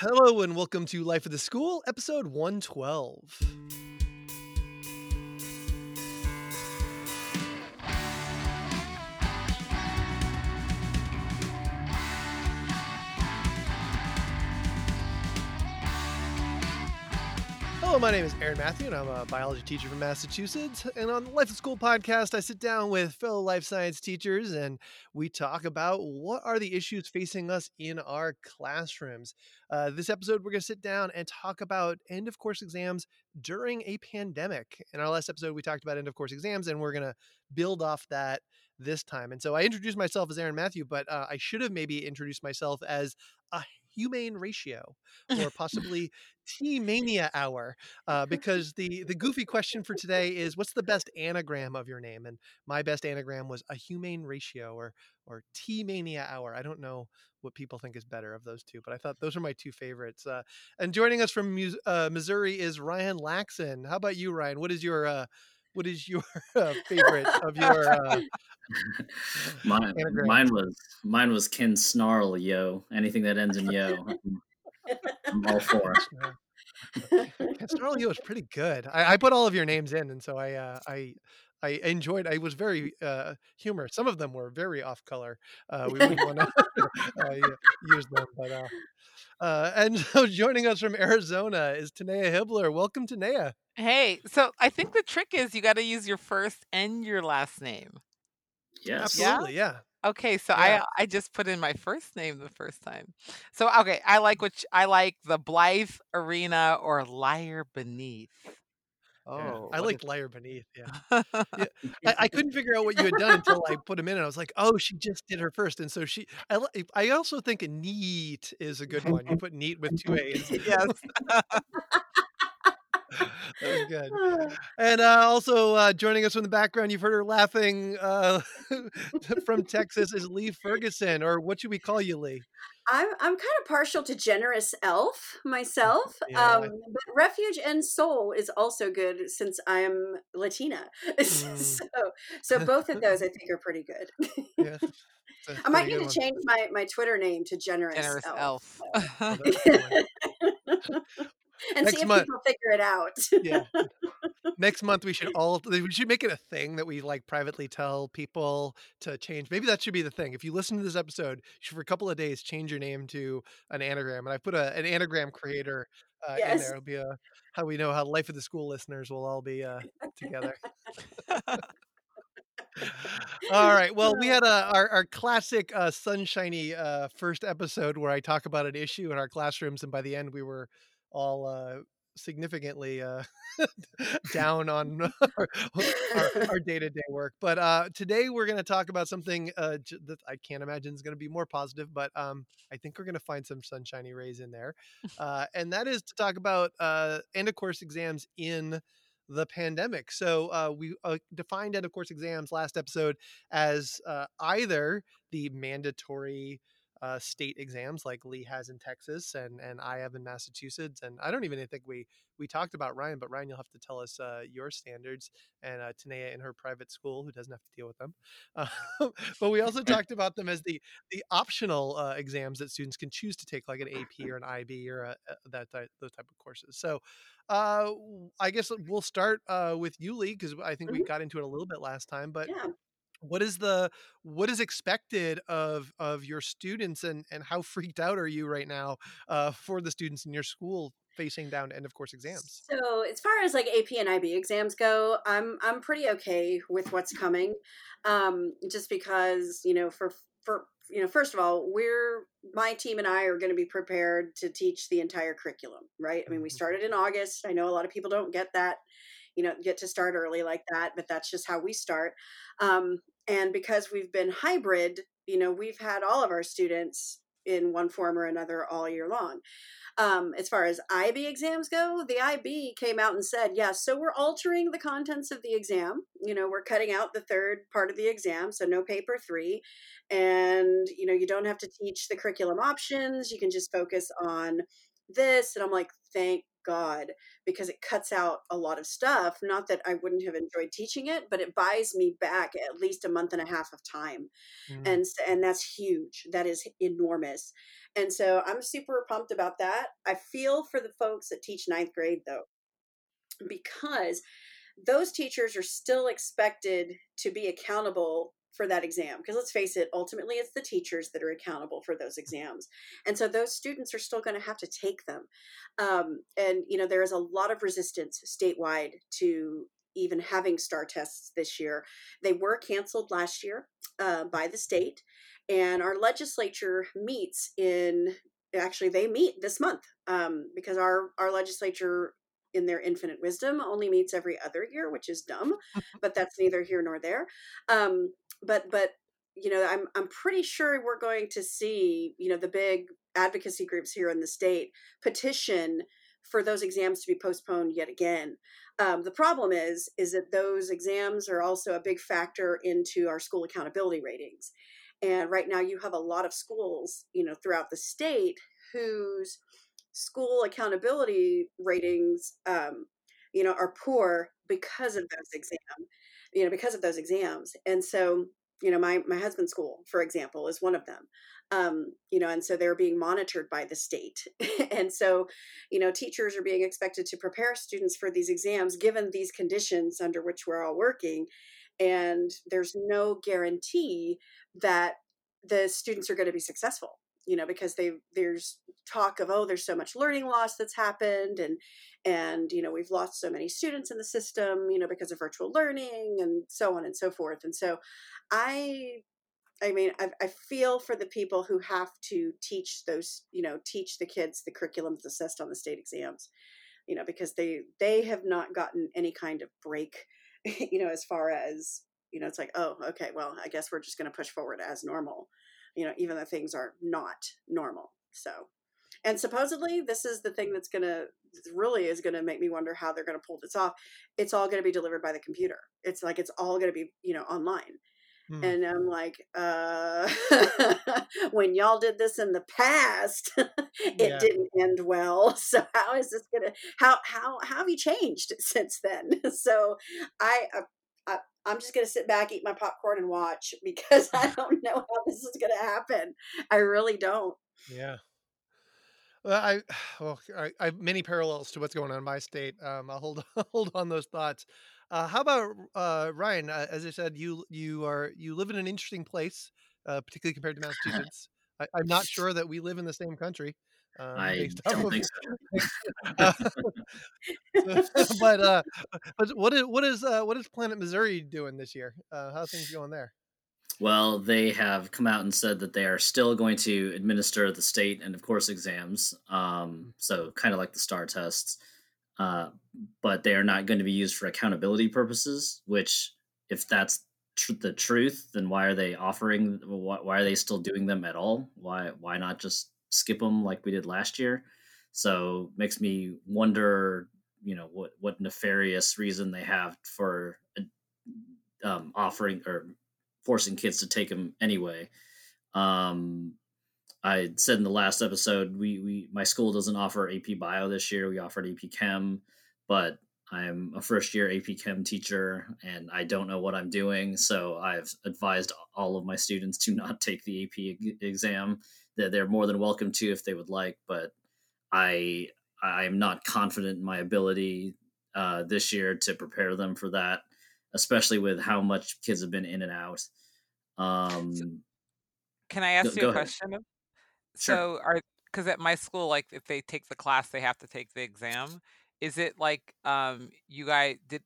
Hello and welcome to Life of the School, episode 112. Hello, my name is Aaron Matthew, and I'm a biology teacher from Massachusetts. And on the Life of School podcast, I sit down with fellow life science teachers and we talk about what are the issues facing us in our classrooms. Uh, this episode, we're going to sit down and talk about end of course exams during a pandemic. In our last episode, we talked about end of course exams, and we're going to build off that this time. And so I introduced myself as Aaron Matthew, but uh, I should have maybe introduced myself as a humane ratio or possibly T Mania Hour, uh, because the the goofy question for today is what's the best anagram of your name? And my best anagram was a humane ratio or or T Mania Hour. I don't know what people think is better of those two, but I thought those are my two favorites. Uh, and joining us from uh, Missouri is Ryan Laxon. How about you, Ryan? What is your uh, what is your uh, favorite of your uh, mine, mine was mine was ken snarl yo anything that ends in yo i'm, I'm all for it. Ken snarl yo is pretty good. I, I, put all of your names in and so i uh, i I enjoyed. I was very uh, humorous. Some of them were very off color. Uh, we wouldn't want to uh, use them, but uh, uh, and so joining us from Arizona is Tanea Hibbler. Welcome, Tanea. Hey, so I think the trick is you got to use your first and your last name. Yes. Absolutely. Yeah. Okay, so yeah. I I just put in my first name the first time. So okay, I like which I like the Blythe Arena or Liar Beneath. Oh. I liked is... Liar Beneath. Yeah, yeah. I, I, couldn't figure out what you had done until I put them in, and I was like, "Oh, she just did her first. And so she. I, I also think a neat is a good one. You put neat with two A's. yes was good. And uh, also uh, joining us from the background, you've heard her laughing uh, from Texas is Lee Ferguson, or what should we call you, Lee? I'm I'm kind of partial to generous elf myself, yeah. um, but refuge and soul is also good since I'm Latina. Mm. so so both of those I think are pretty good. yeah. I might need to change my, my Twitter name to generous, generous elf. elf. Oh, and Next see if month, people figure it out. yeah. Next month we should all we should make it a thing that we like privately tell people to change. Maybe that should be the thing. If you listen to this episode, should for a couple of days change your name to an anagram. And I put a, an anagram creator uh, yes. in there. It'll be a how we know how life of the school listeners will all be uh, together. All right. Well, we had a our, our classic uh, sunshiny uh, first episode where I talk about an issue in our classrooms, and by the end we were all uh, significantly uh, down on our, day-to-day work but uh, today we're going to talk about something uh, that i can't imagine is going to be more positive but um, i think we're going to find some sunshiny rays in there uh, and that is to talk about uh, end of course exams in the pandemic. So uh, we defined end of course exams last episode as uh, either the mandatory uh, state exams like Lee has in Texas and and I have in Massachusetts. And I don't even think we we talked about Ryan, but Ryan, you'll have to tell us uh, your standards and uh, Tanea in her private school who doesn't have to deal with them. Uh, but we also talked about them as the the optional uh, exams that students can choose to take, like an AP or an IB or a, that type, those type of courses. So. Uh, I guess we'll start uh, with you, Lee, because I think mm-hmm. we got into it a little bit last time. But yeah what is the what is expected of of your students and and how freaked out are you right now uh, for the students in your school facing down end of course exams? So as far as like ap and ib exams go i'm i'm pretty okay with what's coming um just because you know for for you know first of all we're my team and i are going to be prepared to teach the entire curriculum right? I mean we mm-hmm. started in august. I know a lot of people don't get that you know get to start early like that but that's just how we start. Um, and because we've been hybrid you know we've had all of our students in one form or another all year long um, as far as IB exams go, the IB came out and said, yes, yeah, so we're altering the contents of the exam. You know, we're cutting out the third part of the exam, so no paper three. And, you know, you don't have to teach the curriculum options. You can just focus on this. And I'm like, thank God because it cuts out a lot of stuff. Not that I wouldn't have enjoyed teaching it, but it buys me back at least a month and a half of time. Mm. And and that's huge. That is enormous. And so I'm super pumped about that. I feel for the folks that teach ninth grade though, because those teachers are still expected to be accountable for that exam because let's face it ultimately it's the teachers that are accountable for those exams and so those students are still going to have to take them um, and you know there is a lot of resistance statewide to even having STAAR tests this year. They were canceled last year uh, by the state and our legislature meets in actually they meet this month um, because our our legislature in their infinite wisdom only meets every other year which is dumb but that's neither here nor there um, but but you know i'm i'm pretty sure we're going to see you know the big advocacy groups here in the state petition for those exams to be postponed yet again. Um, the problem is is that those exams are also a big factor into our school accountability ratings. And right now you have a lot of schools you know throughout the state whose school accountability ratings um, you know are poor because of those exams you know because of those exams. And so you know my my husband's school for example is one of them. Um, you know and so they're being monitored by the state. And so you know teachers are being expected to prepare students for these exams given these conditions under which we're all working. And there's no guarantee that the students are going to be successful you know because they there's talk of oh there's so much learning loss that's happened and and you know we've lost so many students in the system you know because of virtual learning and so on and so forth. And so i i mean i, I feel for the people who have to teach those you know teach the kids the curriculum that's assessed on the state exams you know because they they have not gotten any kind of break you know as far as you know it's like oh okay well i guess we're just going to push forward as normal you know, even though things are not normal. So, and supposedly this is the thing that's going to really is going to make me wonder how they're going to pull this off. It's all going to be delivered by the computer. It's like it's all going to be, you know, online. Hmm. And I'm like, uh, when y'all did this in the past, it yeah. didn't end well. So how is this gonna? How how how have you changed since then? So I uh, I, I'm just going to sit back, eat my popcorn, and watch because I don't know how this is going to happen. I really don't. Yeah. Well, I well, I, I, have many parallels to what's going on in my state. Um, I'll hold hold on those thoughts. Uh, how about uh, Ryan? Uh, as I said, you you are you live in an interesting place, uh, particularly compared to Massachusetts. I, am not sure that we live in the same country. Um, I don't think so. uh, but uh, but what is what is uh, what is Planet Missouri doing this year? Uh, how's things going there? Well, they have come out and said that they are still going to administer the state and, of course, exams. Um, so kind of like the STAAR tests, uh, but they are not going to be used for accountability purposes. Which, if that's tr- the truth, then why are they offering? Why, why are they still doing them at all? Why why not just skip them like we did last year. So makes me wonder, you know, what what nefarious reason they have for um, offering or forcing kids to take them anyway. Um, I said in the last episode, we we my school doesn't offer AP Bio this year. We offered AP Chem, but I'm a first year AP Chem teacher and I don't know what I'm doing. So I've advised all of my students to not take the AP exam that they're more than welcome to if they would like. But I I'm not confident in my ability uh, this year to prepare them for that, especially with how much kids have been in and out. Um, Can I ask go, you go a question? Sure. So are because at my school, like if they take the class, they have to take the exam. Is it like um you guys did?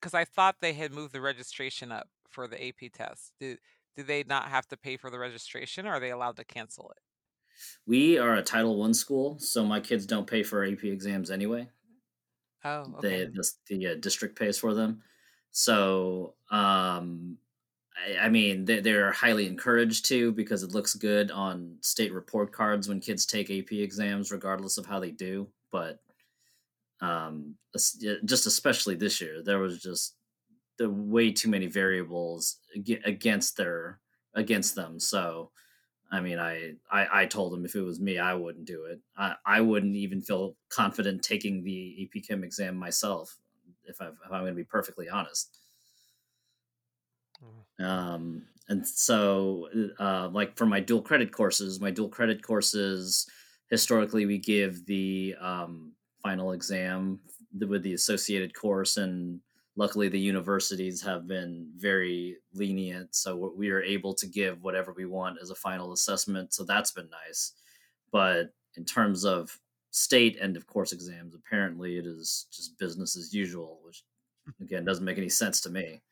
Because I thought they had moved the registration up for the AP test. Did do they not have to pay for the registration or are they allowed to cancel it? We are a Title One school, so my kids don't pay for AP exams anyway. Oh, okay. They, the, the uh, district pays for them. So, um, I, I mean, they, they're highly encouraged to because it looks good on state report cards when kids take AP exams, regardless of how they do. But um, just especially this year, there was just the way too many variables against their against them. So I mean, I, I, I told him if it was me, I wouldn't do it. I, I wouldn't even feel confident taking the AP Chem exam myself, if, i if I'm going to be perfectly honest. Mm. Um, and so, uh, like for my dual credit courses, my dual credit courses, historically we give the um, final exam with the associated course and luckily the universities have been very lenient so we are able to give whatever we want as a final assessment so that's been nice but in terms of state end of course exams apparently it is just business as usual which again doesn't make any sense to me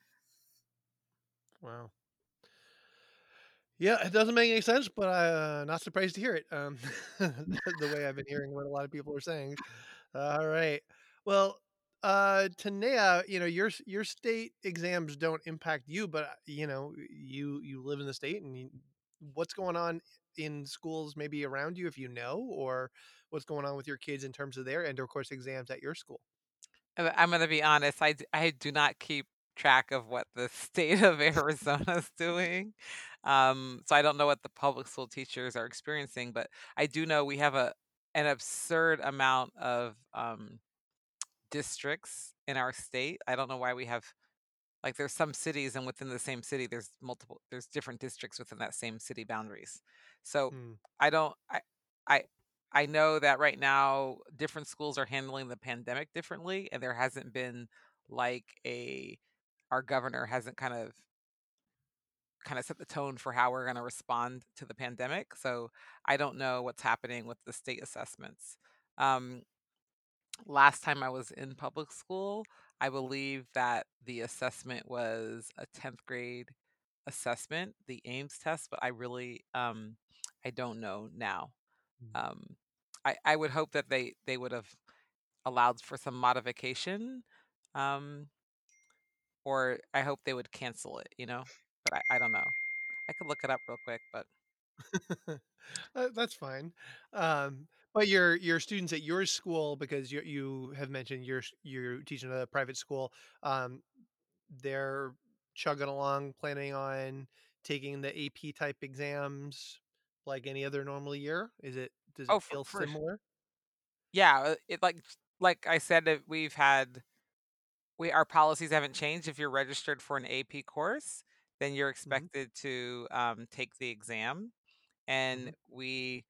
wow yeah, it doesn't make any sense, but I'm uh, not surprised to hear it. Um, the way I've been hearing what a lot of people are saying. All right. Well, uh, Tanea, you know, your your state exams don't impact you, but uh, you know, you you live in the state, and you, what's going on in schools maybe around you, if you know, or what's going on with your kids in terms of their end of course exams at your school. I'm going to be honest. I I do not keep track of what the state of Arizona is doing. Um, so I don't know what the public school teachers are experiencing, but I do know we have a an absurd amount of um, districts in our state. I don't know why we have like there's some cities and within the same city there's multiple there's different districts within that same city boundaries. So mm. I don't I I I know that right now different schools are handling the pandemic differently and there hasn't been like a our governor hasn't kind of kind of set the tone for how we're going to respond to the pandemic. So I don't know what's happening with the state assessments. Um, last time I was in public school, I believe that the assessment was a 10th grade assessment, the AIMS test, but I really um I don't know now. Mm. Um I I would hope that they they would have allowed for some modification um or I hope they would cancel it, you know? But I, I don't know. I could look it up real quick, but uh, that's fine. Um, but your your students at your school, because you you have mentioned you're you're teaching at a private school, um, they're chugging along, planning on taking the AP type exams like any other normal year. Is it does it oh, feel for, similar? Yeah, uh, it like like I said, we've had we our policies haven't changed. If you're registered for an AP course, then you're mm-hmm. expected mm-hmm. to um, take the exam, and mm-hmm. we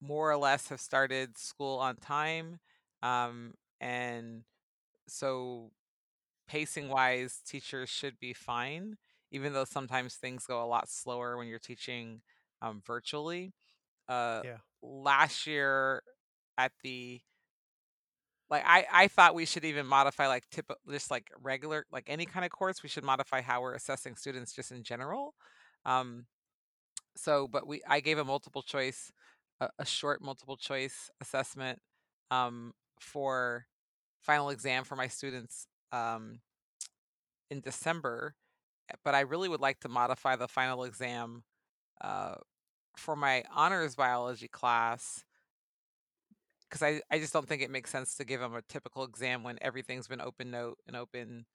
more or less have started school on time. Um, and so, pacing wise, teachers should be fine, even though sometimes things go a lot slower when you're teaching um, virtually. Uh, yeah. Last year at the like I, I thought we should even modify like tip just like regular like any kind of course we should modify how we're assessing students just in general um so but we i gave a multiple choice a, a short multiple choice assessment um, for final exam for my students um, in December, eh, but I really would like to modify the final exam uh, for my honors biology class because I, I just don't think it makes sense to give them a typical exam when everything's been open note and open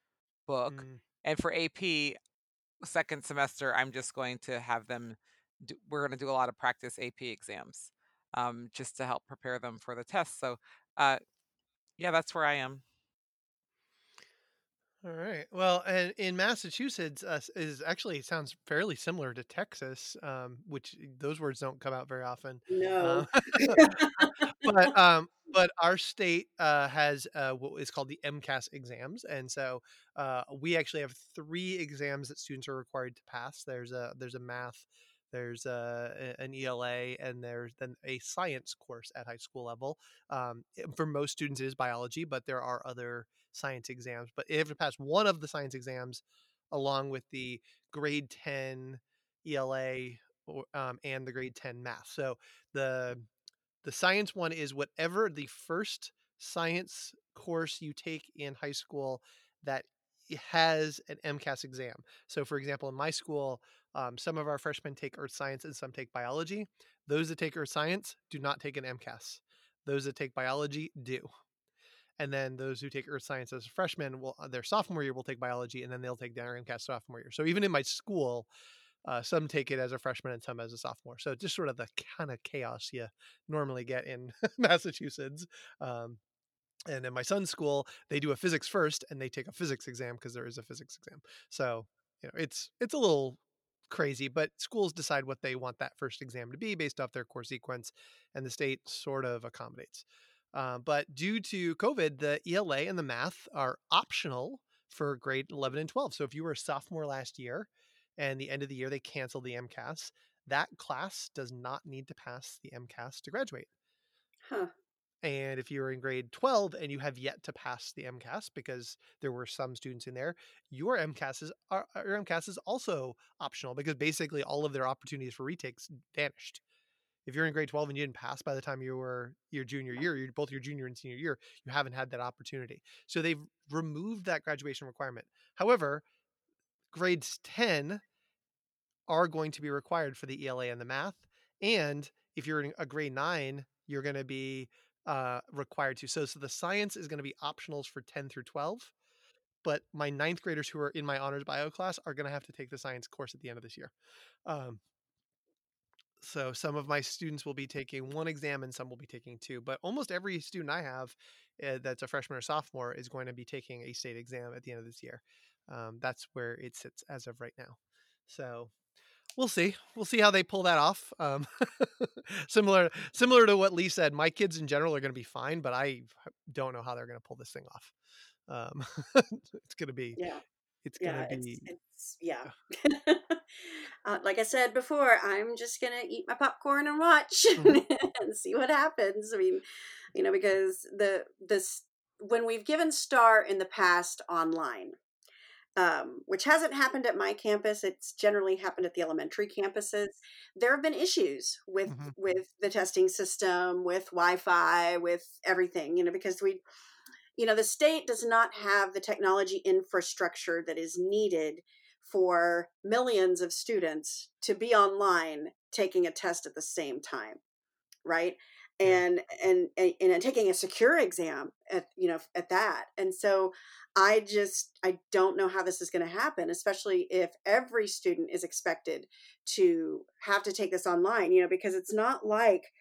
book. Mm. And for AP, second semester, I'm just going to have them do, we're going to do a lot of practice AP exams um, just to help prepare them for the test. So, uh, yeah, that's where I am. All right. Well, and in Massachusetts uh, is actually sounds fairly similar to Texas, um, which those words don't come out very often. No. Uh, but um, but our state uh, has uh, what is called the MCAS exams, and so uh, we actually have three exams that students are required to pass. There's a there's a math, there's a, an ELA, and there's then a science course at high school level. Um, for most students, it is biology, but there are other science exams. But you have to pass one of the science exams along with the grade 10 ELA um, and the grade 10 math. So the the science one is whatever the first science course you take in high school that has an MCAS exam. So, for example, in my school, um, some of our freshmen take earth science and some take biology. Those that take earth science do not take an MCAS. Those that take biology do. And then those who take earth science as freshmen will uh, their sophomore year will take biology and then they'll take their MCAS sophomore year. So even in my school, Uh, some take it as a freshman and some as a sophomore. So just sort of the kind of chaos you normally get in Massachusetts. Um, and in my son's school, they do a physics first and they take a physics exam because there is a physics exam. So you know, it's it's a little crazy, but schools decide what they want that first exam to be based off their core sequence, and the state sort of accommodates. Uh, but due to COVID, the ELA and the math are optional for grade 11 and 12. So if you were a sophomore last year and the end of the year they canceled the MCAS, that class does not need to pass the MCAS to graduate. Huh. And if you're in grade 12 and you have yet to pass the MCAS because there were some students in there, your MCAS is uh, your MCAS is also optional because basically all of their opportunities for retakes vanished. If you're in grade 12 and you didn't pass by the time you were your junior year, you're both your junior and senior year, you haven't had that opportunity. So they've removed that graduation requirement. However, grades 10 are going to be required for the ELA and the math. And if you're in a grade 9, you're going to be uh, required to. So, so the science is going to be optionals for 10 through 12. But my ninth graders who are in my honors bio class are going to have to take the science course at the end of this year. Um, so some of my students will be taking one exam and some will be taking two. But almost every student I have uh, that's a freshman or sophomore is going to be taking a state exam at the end of this year. Um, that's where it sits as of right now. So we'll see. We'll see how they pull that off. Um, similar, similar to what Lee said. My kids in general are going to be fine, but I don't know how they're going to pull this thing off. Um, it's going to be. Yeah. It's going to yeah, be. It's, it's yeah. uh, like I said before, I'm just going to eat my popcorn and watch mm-hmm. and see what happens. I mean, you know, because the this when we've given STAAR in the past online um, which hasn't happened at my campus. It's generally happened at the elementary campuses. There have been issues with mm-hmm. with the testing system, with Wi-Fi, with everything. You know, because we, you know, the state does not have the technology infrastructure that is needed for millions of students to be online taking a test at the same time, right? And, and and and taking a secure exam at you know at that and so I just I don't know how this is going to happen, especially if every student is expected to have to take this online, you know, because it's not like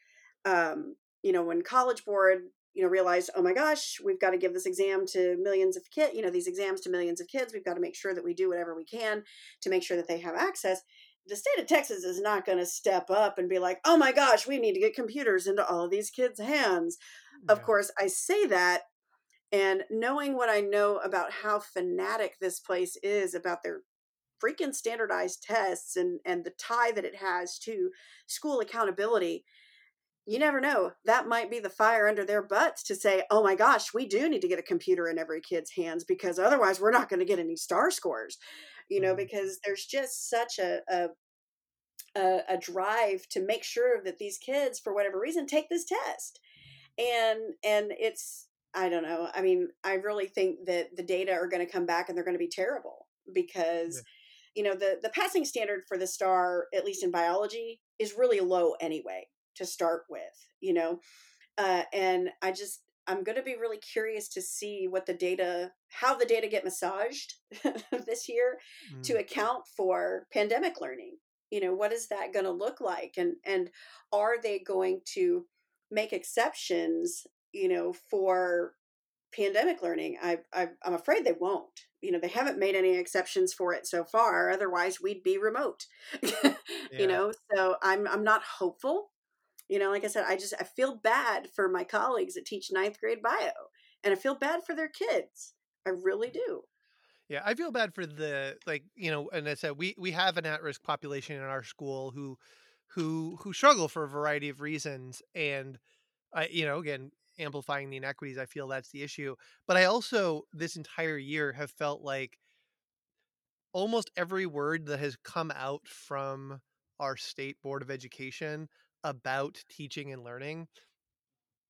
um, you know, when college board, you know, realized, oh my gosh, we've got to give this exam to millions of kids, you know, these exams to millions of kids. We've got to make sure that we do whatever we can to make sure that they have access. The state of Texas is not going to step up and be like, oh my gosh, we need to get computers into all of these kids' hands. Yeah. Of course, I say that and knowing what I know about how fanatic this place is about their freaking standardized tests and, and the tie that it has to school accountability, you never know. That might be the fire under their butts to say, oh my gosh, we do need to get a computer in every kid's hands because otherwise we're not going to get any STAAR scores. You know, mm-hmm. because there's just such a, a a, a, drive to make sure that these kids for whatever reason take this test and and it's I don't know. I mean, I really think that the data are going to come back and they're going to be terrible because, yeah. you know, the the passing standard for the STAAR, at least in biology, is really low anyway to start with. You know, uh, and I just I'm going to be really curious to see what the data, how the data get massaged this year mm. to account for pandemic learning. You know, what is that going to look like, and and are they going to make exceptions you know, for pandemic learning. I, I I'm afraid they won't. You know, they haven't made any exceptions for it so far. Otherwise, we'd be remote. yeah. You know, so I'm I'm not hopeful. You know, like I said, I just I feel bad for my colleagues that teach ninth grade bio, and I feel bad for their kids. I really do. Yeah, I feel bad for the like you know, and I said we we have an at risk population in our school who who who struggle for a variety of reasons, and I you know again amplifying the inequities. I feel that's the issue. But I also, this entire year, have felt like almost every word that has come out from our state board of education about teaching and learning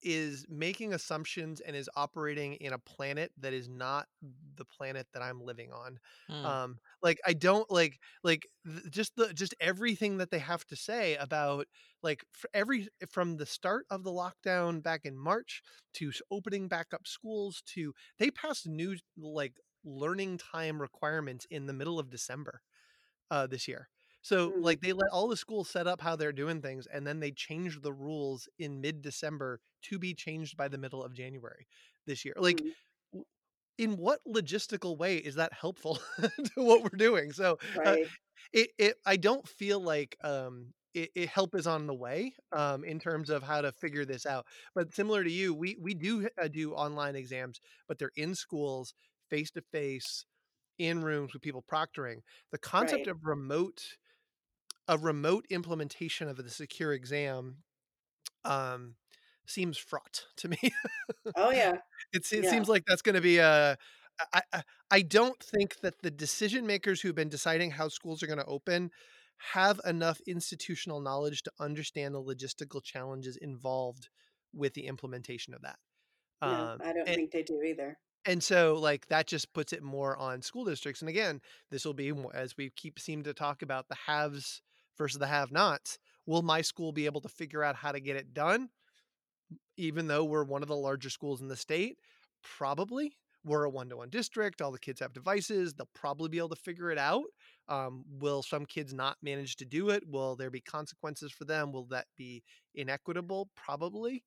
is making assumptions and is operating in a planet that is not the planet that I'm living on. Mm. Um like I don't like like th- just the just everything that they have to say about like every from the start of the lockdown back in March to opening back up schools to they passed new like learning time requirements in the middle of December uh this year So mm-hmm. like they let all the schools set up how they're doing things and then they changed the rules in mid-December to be changed by the middle of January this year. Like mm-hmm. in what logistical way is that helpful to what we're doing? So uh, right. uh, it it I don't feel like um it, it, help is on the way um, in terms of how to figure this out. But similar to you, we we do uh, do online exams, but they're in schools, face to face, in rooms with people proctoring. The concept right. of remote a remote implementation of the secure exam um, seems fraught to me. oh yeah, it's, it yeah. seems like that's going to be a. I, I, I don't think that the decision makers who've been deciding how schools are going to open have enough institutional knowledge to understand the logistical challenges involved with the implementation of that. No, um, I don't and, think they do either. And so, like, that just puts it more on school districts. And again, this will be, as we keep seem to talk about, the haves versus the have nots. Will my school be able to figure out how to get it done? Even though we're one of the larger schools in the state, probably. We're a one to one district. All the kids have devices. They'll probably be able to figure it out. Um, will some kids not manage to do it? Will there be consequences for them? Will that be inequitable? Probably.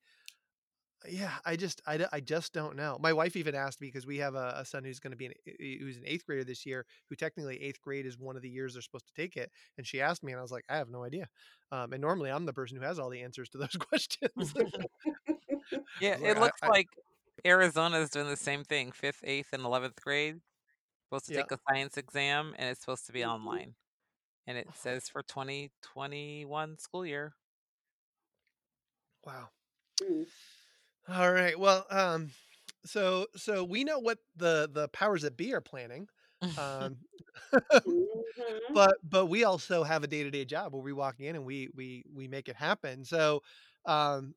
Yeah, I just I, I just don't know. My wife even asked me because we have a, a son who's going to be an, who's an eighth grader this year, who technically eighth grade is one of the years they're supposed to take it. And she asked me, and I was like, I have no idea. Um, and normally I'm the person who has all the answers to those questions. yeah, it looks I, like Arizona is doing the same thing: fifth, eighth, and eleventh grade supposed to yeah. take a science exam, and it's supposed to be mm-hmm. online. And it says for 2021 school year. Wow. Mm. All right. Well, um, so so we know what the the powers that be are planning. Um, mm-hmm. but but we also have a day to day job where we walk in and we we we make it happen. So um,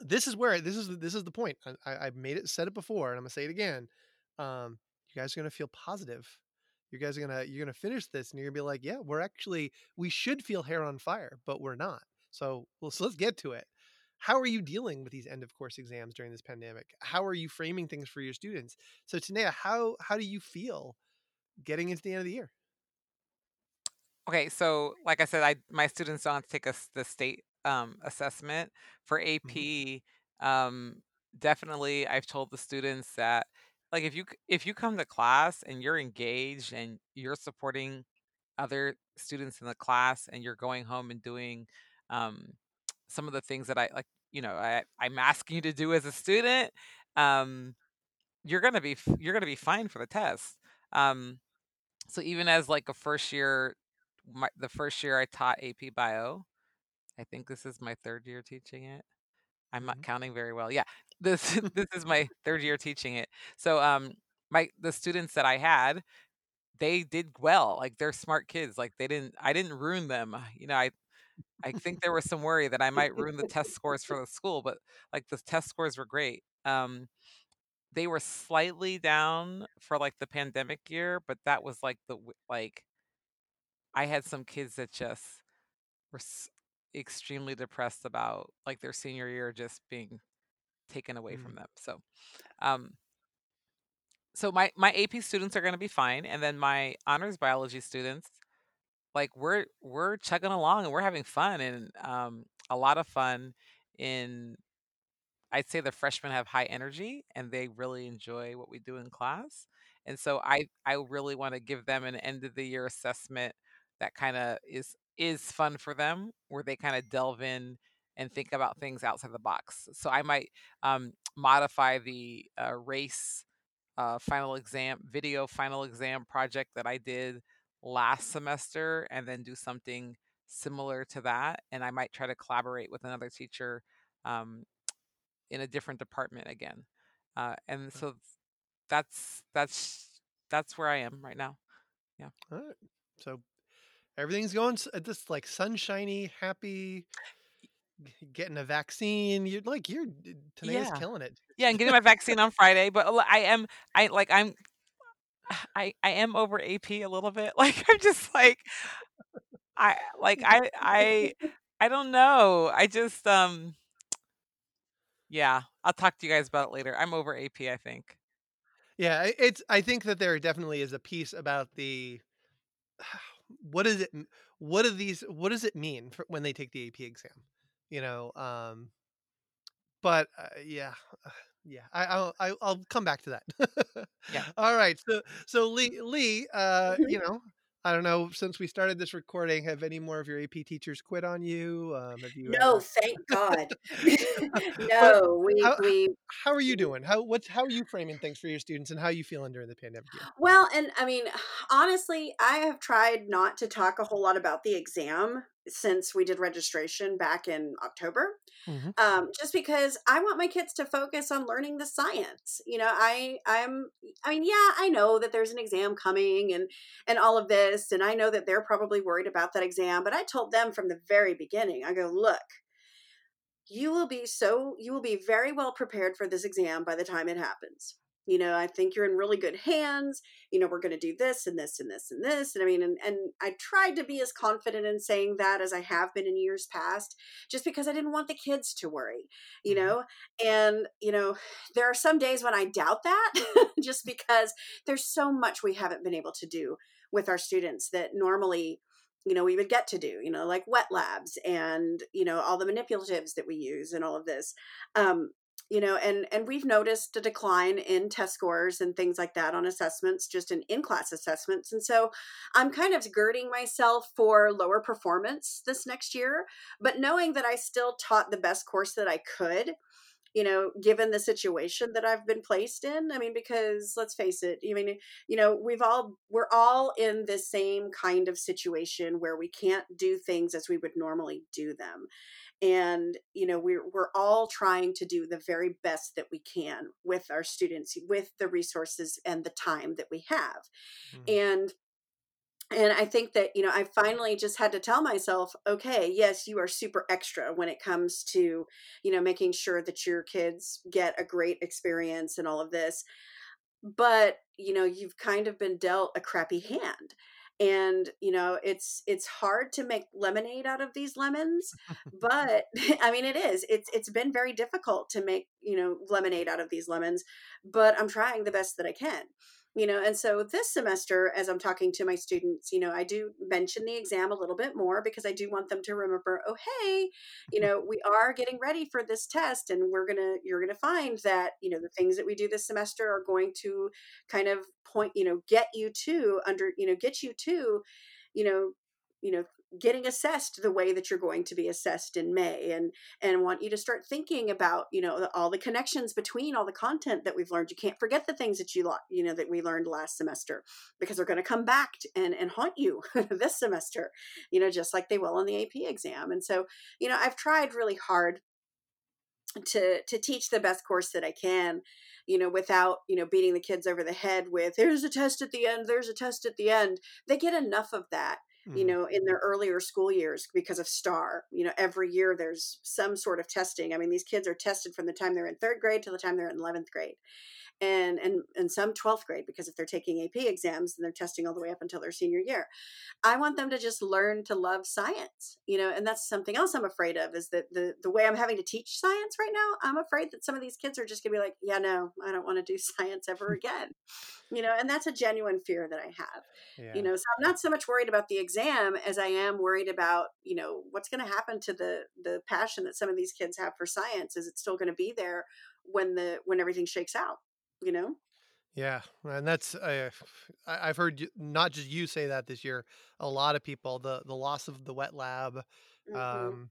this is where this is this is the point. I, I've made it said it before, and I'm gonna say it again. Um, you guys are gonna feel positive. You guys are gonna you're gonna finish this, and you're gonna be like, yeah, we're actually we should feel hair on fire, but we're not. So, well, so let's get to it. How are you dealing with these end of course exams during this pandemic? How are you framing things for your students? So, Tanea, how how do you feel getting into the end of the year? Okay, so like I said, I my students don't take a, the state um, assessment for AP. Mm-hmm. Um, definitely, I've told the students that like if you if you come to class and you're engaged and you're supporting other students in the class and you're going home and doing um, some of the things that I like, you know, I, I'm asking you to do as a student, um, you're gonna be you're gonna be fine for the test. Um, so even as like a first year, my, the first year I taught AP Bio, I think this is my third year teaching it. I'm not mm-hmm. counting very well. Yeah, this this is my third year teaching it. So um my the students that I had, they did well. Like they're smart kids. Like they didn't I didn't ruin them. You know, I I think there was some worry that I might ruin the test scores for the school, but like the test scores were great. Um they were slightly down for like the pandemic year, but that was like the like I had some kids that just were extremely depressed about like their senior year just being taken away mm. from them. So, um, so my my AP students are going to be fine, and then my honors biology students, like we're we're chugging along and we're having fun and um, a lot of fun in I'd say the freshmen have high energy and they really enjoy what we do in class. And so I I really want to give them an end of the year assessment that kind of is is fun for them where they kind of delve in and think about things outside the box. So I might um, modify the uh, race uh, final exam, video final exam project that I did last semester and then do something similar to that. And I might try to collaborate with another teacher um, in a different department again. Uh, and so that's that's that's where I am right now. Yeah. All right. So everything's going this like sunshiny, happy getting a vaccine. You're like you're Tanea's yeah. killing it. Yeah, and getting my vaccine on Friday. But I am I like I'm I I am over AP a little bit. Like I'm just like I like I I I don't know. I just um yeah, I'll talk to you guys about it later. I'm over AP, I think. Yeah, it's I think that there definitely is a piece about the what is it what are these what does it mean for, when they take the ap exam you know um but uh, yeah yeah I, I'll I'll come back to that. yeah. All right. So so Lee Lee, uh, mm-hmm. you know, I don't know. Since we started this recording, have any more of your AP teachers quit on you? Um, have you? No, ever... thank God. no, we how, we. How are you doing? How what's how are you framing things for your students, and how are you feeling during the pandemic? Year? Well, and I mean, honestly, I have tried not to talk a whole lot about the exam since we did registration back in October. Mm-hmm. Um, just because I want my kids to focus on learning the science. You know, I I'm I mean, yeah, I know that there's an exam coming and and all of this, and I know that they're probably worried about that exam, but I told them from the very beginning, I go, look, you will be so you will be very well prepared for this exam by the time it happens you know i think you're in really good hands you know we're going to do this and this and this and this and i mean and, and i tried to be as confident in saying that as i have been in years past just because i didn't want the kids to worry you mm-hmm. know and you know there are some days when i doubt that just because there's so much we haven't been able to do with our students that normally you know we would get to do you know like wet labs and you know all the manipulatives that we use and all of this um, you know and and we've noticed a decline in test scores and things like that on assessments just in in-class assessments and so i'm kind of girding myself for lower performance this next year but knowing that i still taught the best course that i could you know, given the situation that I've been placed in. I mean, because let's face it, I mean, you know, we've all, we're all in the same kind of situation where we can't do things as we would normally do them and you know we're we're all trying to do the very best that we can with our students with the resources and the time that we have. Mm-hmm. and and i think that you know i finally just had to tell myself okay yes you are super extra when it comes to you know making sure that your kids get a great experience and all of this. But you know you've kind of been dealt a crappy hand and you know it's it's hard to make lemonade out of these lemons but i mean it is it's it's been very difficult to make you know lemonade out of these lemons but i'm trying the best that i can you know and so this semester as i'm talking to my students you know i do mention the exam a little bit more because i do want them to remember oh hey you mm-hmm. know we are getting ready for this test and we're gonna you're gonna find that you know the things that we do this semester are going to kind of point you know get you to under you know get you to you know you know getting assessed the way that you're going to be assessed in May and and want you to start thinking about you know all the connections between all the content that we've learned. You can't forget the things that you you know that we learned last semester because they're going to come back and and haunt you this semester you know just like they will on the AP exam. And so you know I've tried really hard to to teach the best course that I can you know without you know beating the kids over the head with there's a test at the end there's a test at the end. They get enough of that mm-hmm. you know, in their earlier school years because of STAAR. You know, every year there's some sort of testing. I mean, these kids are tested from the time they're in third grade to the time they're in 11th grade. And, and and some 12th grade because if they're taking AP exams and they're testing all the way up until their senior year. I want them to just learn to love science, you know, and that's something else I'm afraid of is that the the way I'm having to teach science right now, I'm afraid that some of these kids are just gonna be like, yeah, no, I don't want to do science ever again you know and that's a genuine fear that i have yeah. you know so i'm not so much worried about the exam as i am worried about you know what's going to happen to the the passion that some of these kids have for science is it still going to be there when the when everything shakes out you know yeah, and that's uh, I've heard not just you say that this year. A lot of people the the loss of the wet lab, mm-hmm. um,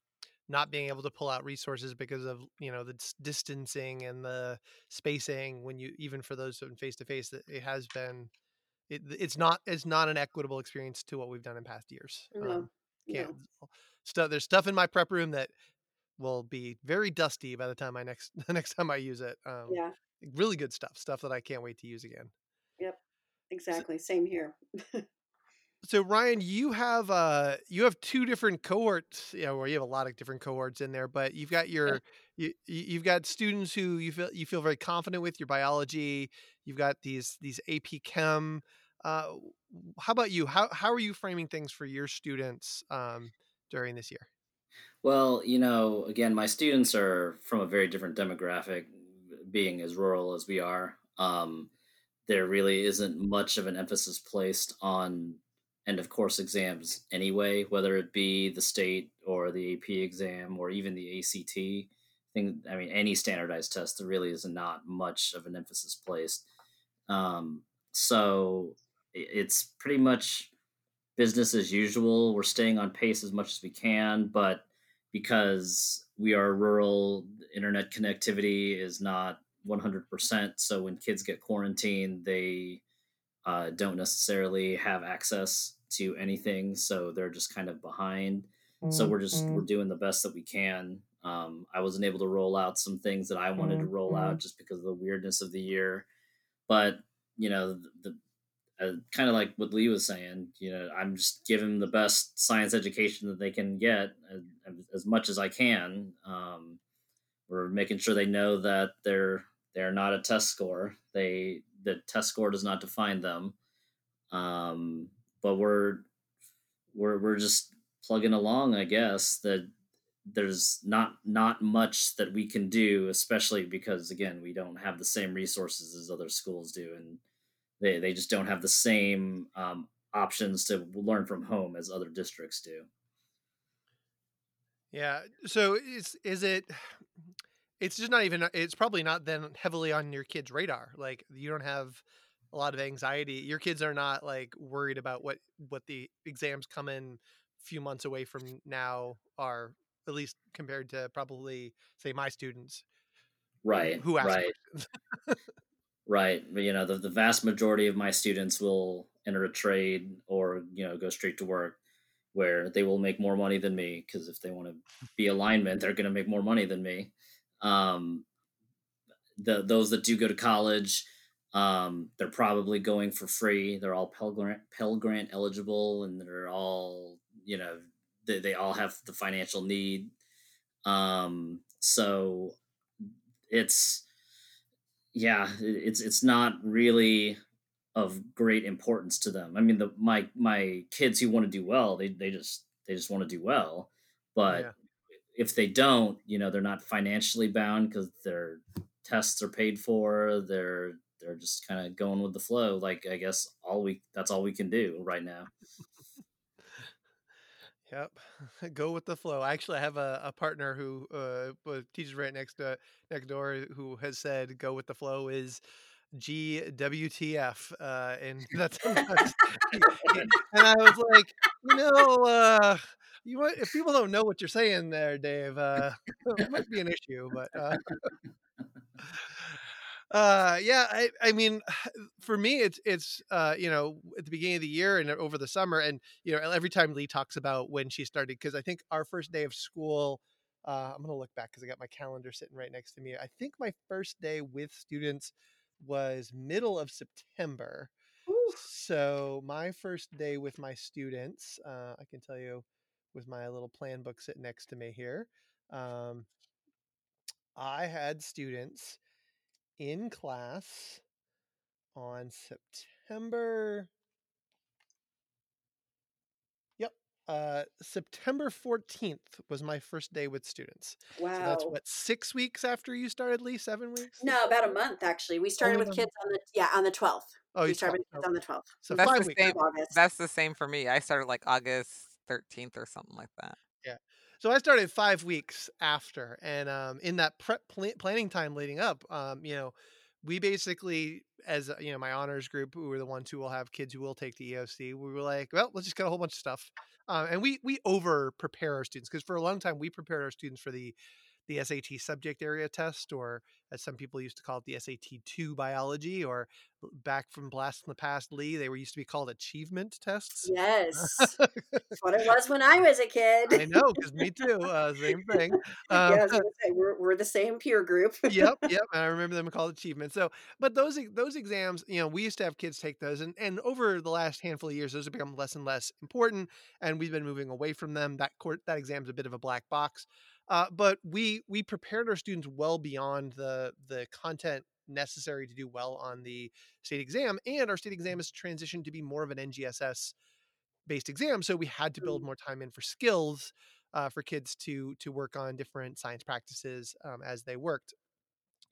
not being able to pull out resources because of you know the distancing and the spacing when you even for those in face to face that it has been it, it's not it's not an equitable experience to what we've done in past years no, um, can't no. stuff there's stuff in my prep room that will be very dusty by the time i next the next time i use it um, yeah really good stuff stuff that i can't wait to use again yep exactly so, same here so Ryan, you have uh you have two different cohorts, you know, where you have a lot of different cohorts in there, but you've got your yeah. you you've got students who you feel you feel very confident with your biology. You've got these these AP Chem. Uh, how about you? How how are you framing things for your students um, during this year? Well, you know, again, my students are from a very different demographic, being as rural as we are. Um, there really isn't much of an emphasis placed on end of course exams anyway, whether it be the state or the AP exam or even the ACT thing. I mean, any standardized test, there really is not much of an emphasis placed. Um, so it's pretty much business as usual. We're staying on pace as much as we can, but because we are rural, internet connectivity is not 100%. So when kids get quarantined, they uh, don't necessarily have access to anything. So they're just kind of behind. So we're just we're mm-hmm. doing the best that we can. Um, I wasn't able to roll out some things that I wanted to roll out mm-hmm. just because of the weirdness of the year. But you know, the, uh, kind of like what Lee was saying, you know, I'm just giving the best science education that they can get as, as much as I can. Um, we're making sure they know that they're they're not a test score. They the test score does not define them. Um, but we're we're we're just plugging along, I guess. That there's not not much that we can do, especially because again we don't have the same resources as other schools do, and they they just don't have the same um, options to learn from home as other districts do. Yeah. So is is it? It's just not even. It's probably not then heavily on your kid's radar. Like you don't have a lot of anxiety. Your kids are not like worried about what what the exams come in a few months away from now are at least compared to probably say my students. Right. Who ask right. right. But, you know, the, the vast majority of my students will enter a trade or, you know, go straight to work where they will make more money than me because if they want to be a lineman, they're going to make more money than me. Um, the those that do go to college, um, they're probably going for free. They're all Pell Grant, Pell Grant eligible, and they're all you know they, they all have the financial need. Um, so it's yeah, it's it's not really of great importance to them. I mean, the my my kids who want to do well, they they just they just want to do well, but yeah. If they don't, you know, they're not financially bound because their tests are paid for. They're they're just kind of going with the flow. Like I guess all we that's all we can do right now. Yep, go with the flow. I actually have a, a partner who uh, teaches right next to next door who has said "go with the flow" is GWTF, uh, and that's and I was like, you know, uh, you if people don't know what you're saying there, Dave, uh, it might be an issue, but. Uh, uh, yeah, I, I mean, for me, it's it's uh, you know, at the beginning of the year and over the summer, and you know, every time Lee talks about when she started, because I think our first day of school, uh, I'm gonna look back because I got my calendar sitting right next to me. I think my first day with students was middle of September. So my first day with my students, uh, I can tell you, with my little plan book sitting next to me here. Um, I had students in class on September. Yep. Uh, September 14th was my first day with students. Wow. So that's what, six weeks after you started, Lee? Seven weeks? No, about a month actually. We started Only with kids on the, yeah, on the 12th. Oh, you started on the 12th. So that's the, same, that's the same for me. I started like August 13th or something like that. Yeah. So I started five weeks after, and um, in that prep pl- planning time leading up, um, you know, we basically, as you know, my honors group, who are the ones who will have kids who will take the EOC, we were like, well, let's just get a whole bunch of stuff, uh, and we we over prepare our students because for a long time we prepared our students for the the SAT subject area test, or as some people used to call it, the SAT 2 biology, or back from Blast from the Past, Lee, they were used to be called achievement tests. Yes. What it was when I was a kid. I know, because me too. Uh, same thing. Um, yeah, say, we're, we're the same peer group. yep, yep. I remember them called achievement. So, but those those exams, you know, we used to have kids take those, and, and over the last handful of years, those have become less and less important, and we've been moving away from them. That court, that exam's a bit of a black box. Uh, but we we prepared our students well beyond the the content necessary to do well on the state exam, and our state exam has transitioned to be more of an NGSS based exam. So we had to build mm. more time in for skills uh, for kids to to work on different science practices um, as they worked.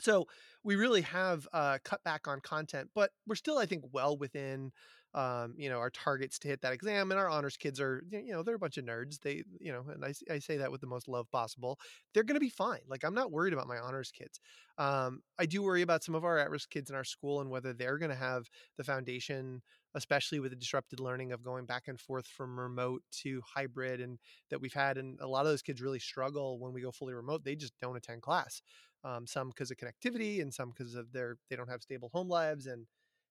So we really have uh, cut back on content, but we're still, I think, well within um, you know, our targets to hit that exam. And our honors kids are, you know, they're a bunch of nerds. They, you know, and I, I say that with the most love possible. They're going to be fine. Like I'm not worried about my honors kids. Um, I do worry about some of our at-risk kids in our school and whether they're going to have the foundation, especially with the disrupted learning of going back and forth from remote to hybrid, and that we've had. And a lot of those kids really struggle when we go fully remote. They just don't attend class. Um, some because of connectivity, and some because of their they don't have stable home lives, and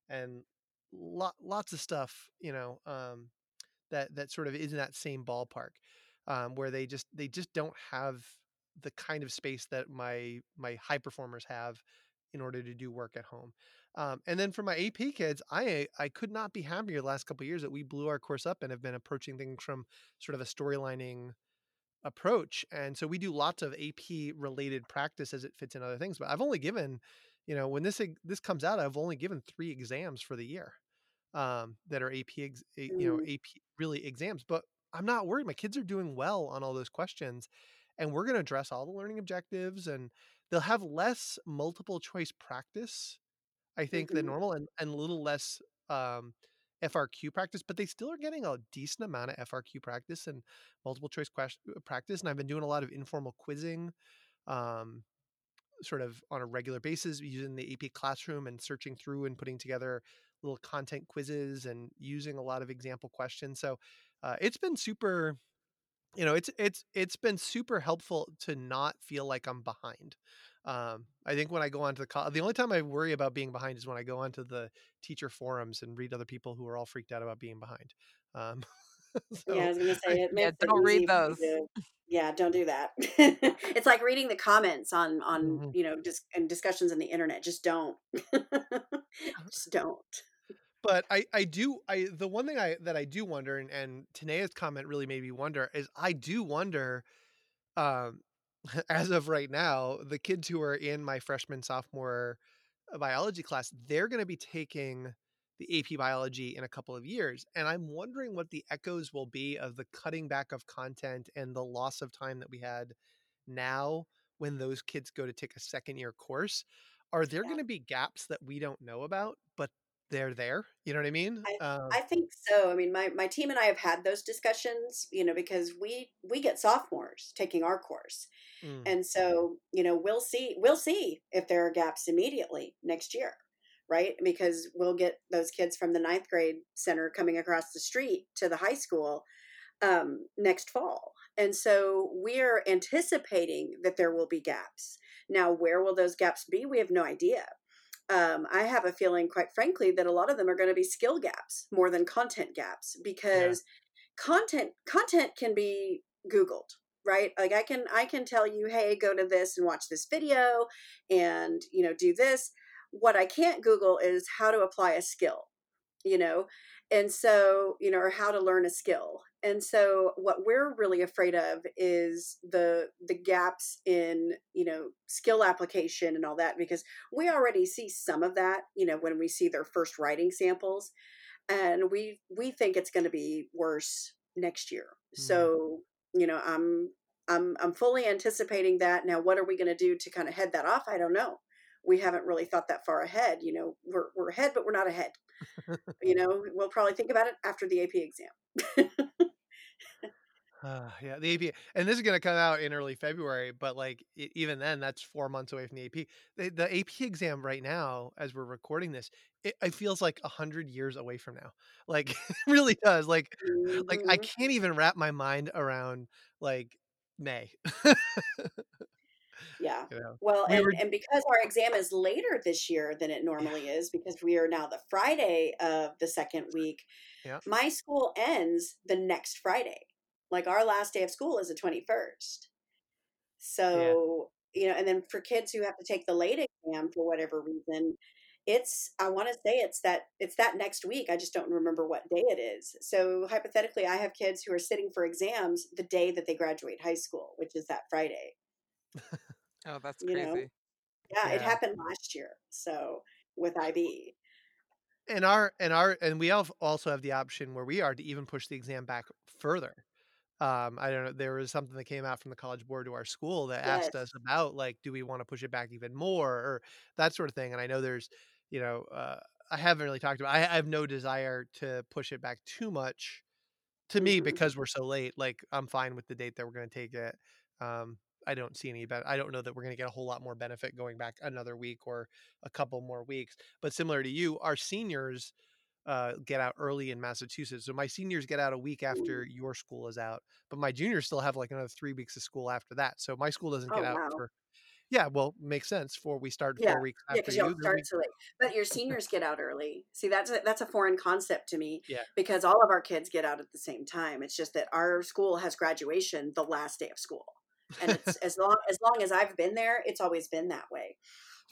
and lot, lots of stuff, you know, um, that that sort of is in that same ballpark, um, where they just they just don't have the kind of space that my my high performers have in order to do work at home. Um, and then for my AP kids, I I could not be happier the last couple years that we blew our course up and have been approaching things from sort of a storylining approach. And so we do lots of AP related practice as it fits in other things. But I've only given, you know, when this this comes out, I've only given three exams for the year um, that are AP, ex- you know, Mm. AP really exams. But I'm not worried. My kids are doing well on all those questions, and we're going to address all the learning objectives, and they'll have less multiple choice practice, I think, than Mhm. normal, and and a little less um, FRQ practice. But they still are getting a decent amount of FRQ practice and multiple choice question practice. And I've been doing a lot of informal quizzing. Um, sort of on a regular basis using the AP classroom and searching through and putting together little content quizzes and using a lot of example questions. So uh, it's been super you know it's it's it's been super helpful to not feel like i'm behind um, i think when i go onto the call the only time i worry about being behind is when i go onto the teacher forums and read other people who are all freaked out about being behind um, so Yeah, I was gonna say it Yeah, makes it don't read those. Yeah, don't do that. it's like reading the comments on on Mhm. you know just and discussions on the internet. Just don't. just don't. but I, I do I the one thing I that I do wonder and, and Tanea's comment really made me wonder is I do wonder um as of right now the kids who are in my freshman sophomore uh, biology class they're going to be taking the AP biology in a couple of years and I'm wondering what the echoes will be of the cutting back of content and the loss of time that we had now when those kids go to take a second year course are there Yeah. going to be gaps that we don't know about but they're there you know what i mean I um I think so. I mean, my my team and I have had those discussions. You know, because we we get sophomores taking our course, mm, and so you know we'll see we'll see if there are gaps immediately next year right because we'll get those kids from the ninth grade center coming across the street to the high school um, next fall and so we're anticipating that there will be gaps now where will those gaps be we have no idea um, i have a feeling quite frankly that a lot of them are going to be skill gaps more than content gaps yeah. because content content can be googled right? Like i can i can tell you hey go to this and watch this video and you know do this. What i can't google is how to apply a skill you know and so you know or how to learn a skill. And so what we're really afraid of is the the gaps in you know skill application and all that because we already see some of that you know when we see their first writing samples and we we think it's going to be worse next year. Mm, so you know i'm i'm i'm fully anticipating that. Now what are we going to do to kind of head that off? I don't know. We haven't really thought that far ahead. You know we're we're ahead but we're not ahead you know we'll probably think about it after the ap exam. Uh, yeah the ap and this is going to come out in early february but like e- even then that's four months away from the ap the, the ap exam right now as we're recording this it, it feels like a hundred years away from now. Like it really does. Like like i Mhm. can't even wrap my mind around like may yeah you know well we and were and because our exam is later this year than it yeah normally is because we are now the friday of the second week yeah my school ends the next friday like our last day of school is the 21st yeah So, you know, and then for kids who have to take the late exam for whatever reason, it's I want to say it's that it's that next week. I just don't remember what day it is. So hypothetically, I have kids who are sitting for exams the day that they graduate high school, which is that Friday. Oh, that's You know, crazy. yeah, it happened last year. So with IB, and our and our and we al- also have the option where we are to even push the exam back further um, I don't know, there was something that came out from the College Board to our school that yes. asked us about, like, do we want to push it back even more or that sort of thing. And I know there's, you know, uh, I haven't really talked about. I, I have no desire to push it back too much. To me, mm-hmm. because we're so late, like I'm fine with the date that we're going to take it. Um, I don't see any but I don't know that we're going to get a whole lot more benefit going back another week or a couple more weeks. But similar to you, our seniors uh, get out early in Massachusetts. So my seniors get out a week after your school is out, but my juniors still have like another three weeks of school after that. So my school doesn't get oh, out wow. for. Yeah, well, makes sense. For we start yeah. four weeks after yeah, because you. start too late. But your seniors get out early. See, that's a, that's a foreign concept to me. Yeah. Because all of our kids get out at the same time. It's just that our school has graduation the last day of school and it's as long as long as I've been there, it's always been that way.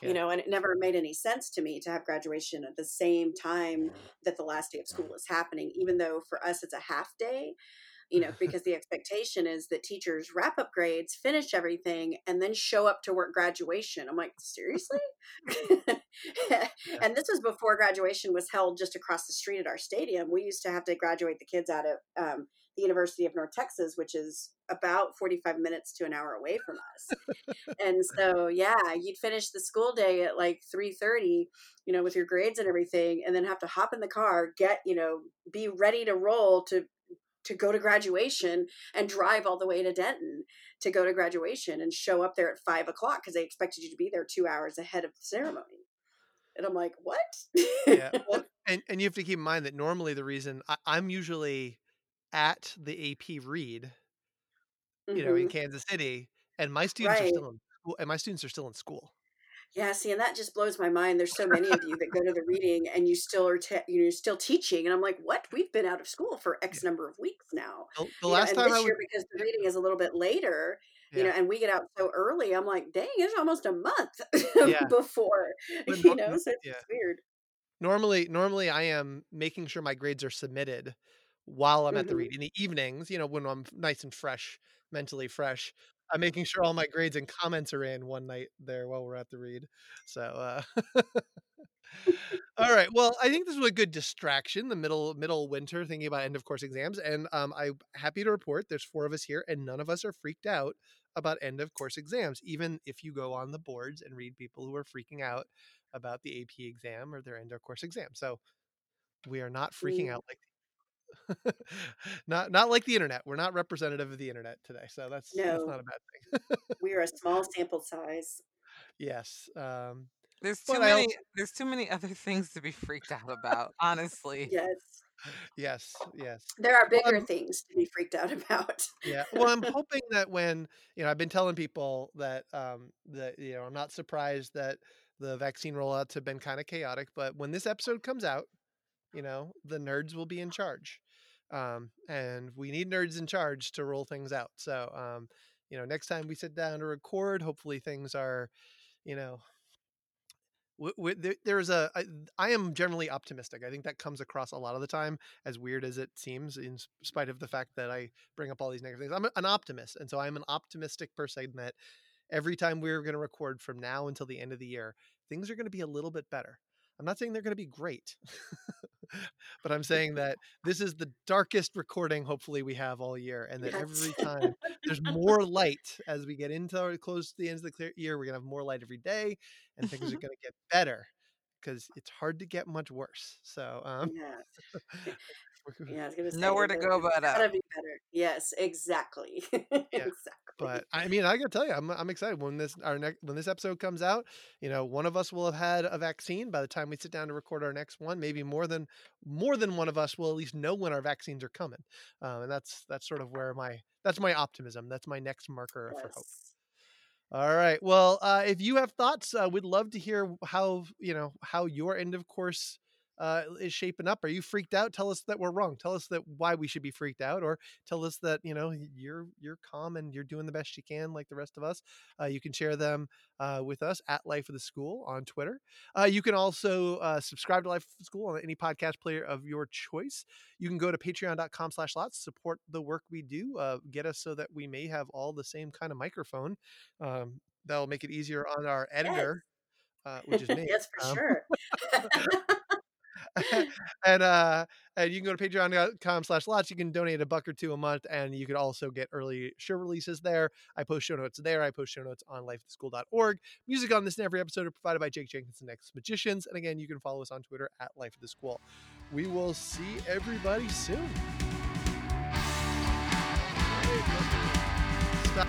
Yeah. You know, and it never made any sense to me to have graduation at the same time that the last day of school is happening, even though for us it's a half day you know, because the expectation is that teachers wrap up grades, finish everything, and then show up to work graduation. I'm like, seriously? and this was before graduation was held just across the street at our stadium. We used to have to graduate the kids out of um, the University of North Texas, which is about 45 minutes to an hour away from us. and so, yeah, you'd finish the school day at like 3:30, you know, with your grades and everything, and then have to hop in the car, get, you know, be ready to roll to to go to graduation and drive all the way to Denton to go to graduation and show up there at five o'clock because they expected you to be there two hours ahead of the ceremony. And I'm like, what? yeah. Well, and, and you have to keep in mind that normally the reason I, I'm usually at the AP read, you mm-hmm. know, in mm-hmm. Kansas City, and my students right. are still in school, and my students are still in school. Yeah, see, and that just blows my mind. There's so many of you that go to the reading and you still are, te- you know, still teaching, and I'm like, what? We've been out of school for X number of weeks now. The, the last know, time this I year, because the reading is a little bit later, yeah. you know, and we get out so early. I'm like, dang, it's almost a month yeah. before, but, you know, so it's yeah. weird. Normally, normally I am making sure my grades are submitted while I'm mm-hmm. at the read in the evenings. You know, when I'm nice and fresh, mentally fresh. I'm making sure all my grades and comments are in one night there while we're at the read. So, uh, all right. Well, I think this was a good distraction. The middle middle winter, thinking about end of course exams, and um, I'm happy to report there's four of us here, and none of us are freaked out about end of course exams. Even if you go on the boards and read people who are freaking out about the AP exam or their end of course exam, so we are not freaking mm. out like not not like the internet. We're not representative of the internet today, so that's no, that's not a bad thing. we are a small sample size. Yes. Um, there's too many. Also, there's too many other things to be freaked out about. honestly. Yes. Yes. Yes. There are bigger well, things to be freaked out about. yeah. Well, I'm hoping that when you know, I've been telling people that um, that you know, I'm not surprised that the vaccine rollouts have been kind of chaotic, but when this episode comes out, you know, the nerds will be in charge. Um, and we need nerds in charge to roll things out. So, um, you know, next time we sit down to record, hopefully things are, you know, w- w- there's a. I, I am generally optimistic. I think that comes across a lot of the time, as weird as it seems, in spite of the fact that I bring up all these negative things. I'm an optimist, and so I'm an optimistic person that every time we're going to record from now until the end of the year, things are going to be a little bit better. I'm not saying they're going to be great, but I'm saying that this is the darkest recording, hopefully, we have all year. And that yes. every time there's more light as we get into or close to the end of the year, we're going to have more light every day and things are going to get better because it's hard to get much worse. So, um, yeah. Yeah, I was gonna say nowhere to go but up. Gotta be better. Yes, exactly. yeah. exactly. But I mean, I gotta tell you, I'm I'm excited when this our next when this episode comes out. You know, one of us will have had a vaccine by the time we sit down to record our next one. Maybe more than more than one of us will at least know when our vaccines are coming. Um, and that's that's sort of where my that's my optimism. That's my next marker yes. for hope. All right. Well, uh, if you have thoughts, uh, we'd love to hear how you know how your end of course uh, is shaping up. Are you freaked out? Tell us that we're wrong. Tell us that why we should be freaked out, or tell us that you know you're you're calm and you're doing the best you can, like the rest of us. Uh, you can share them uh, with us at Life of the School on Twitter. Uh, you can also uh, subscribe to Life of the School on any podcast player of your choice. You can go to Patreon.com/lots support the work we do. Uh, get us so that we may have all the same kind of microphone. Um, that'll make it easier on our editor. Yes. which is me. yes, for um, sure. and uh and you can go to patreon.com slash lots you can donate a buck or two a month and you can also get early show releases there. I post show notes there i post show notes on lifeoftheschool.org music on this and every episode are provided by jake jenkins and x magicians and again you can follow us on twitter at life of the school we will see everybody soon. Stop.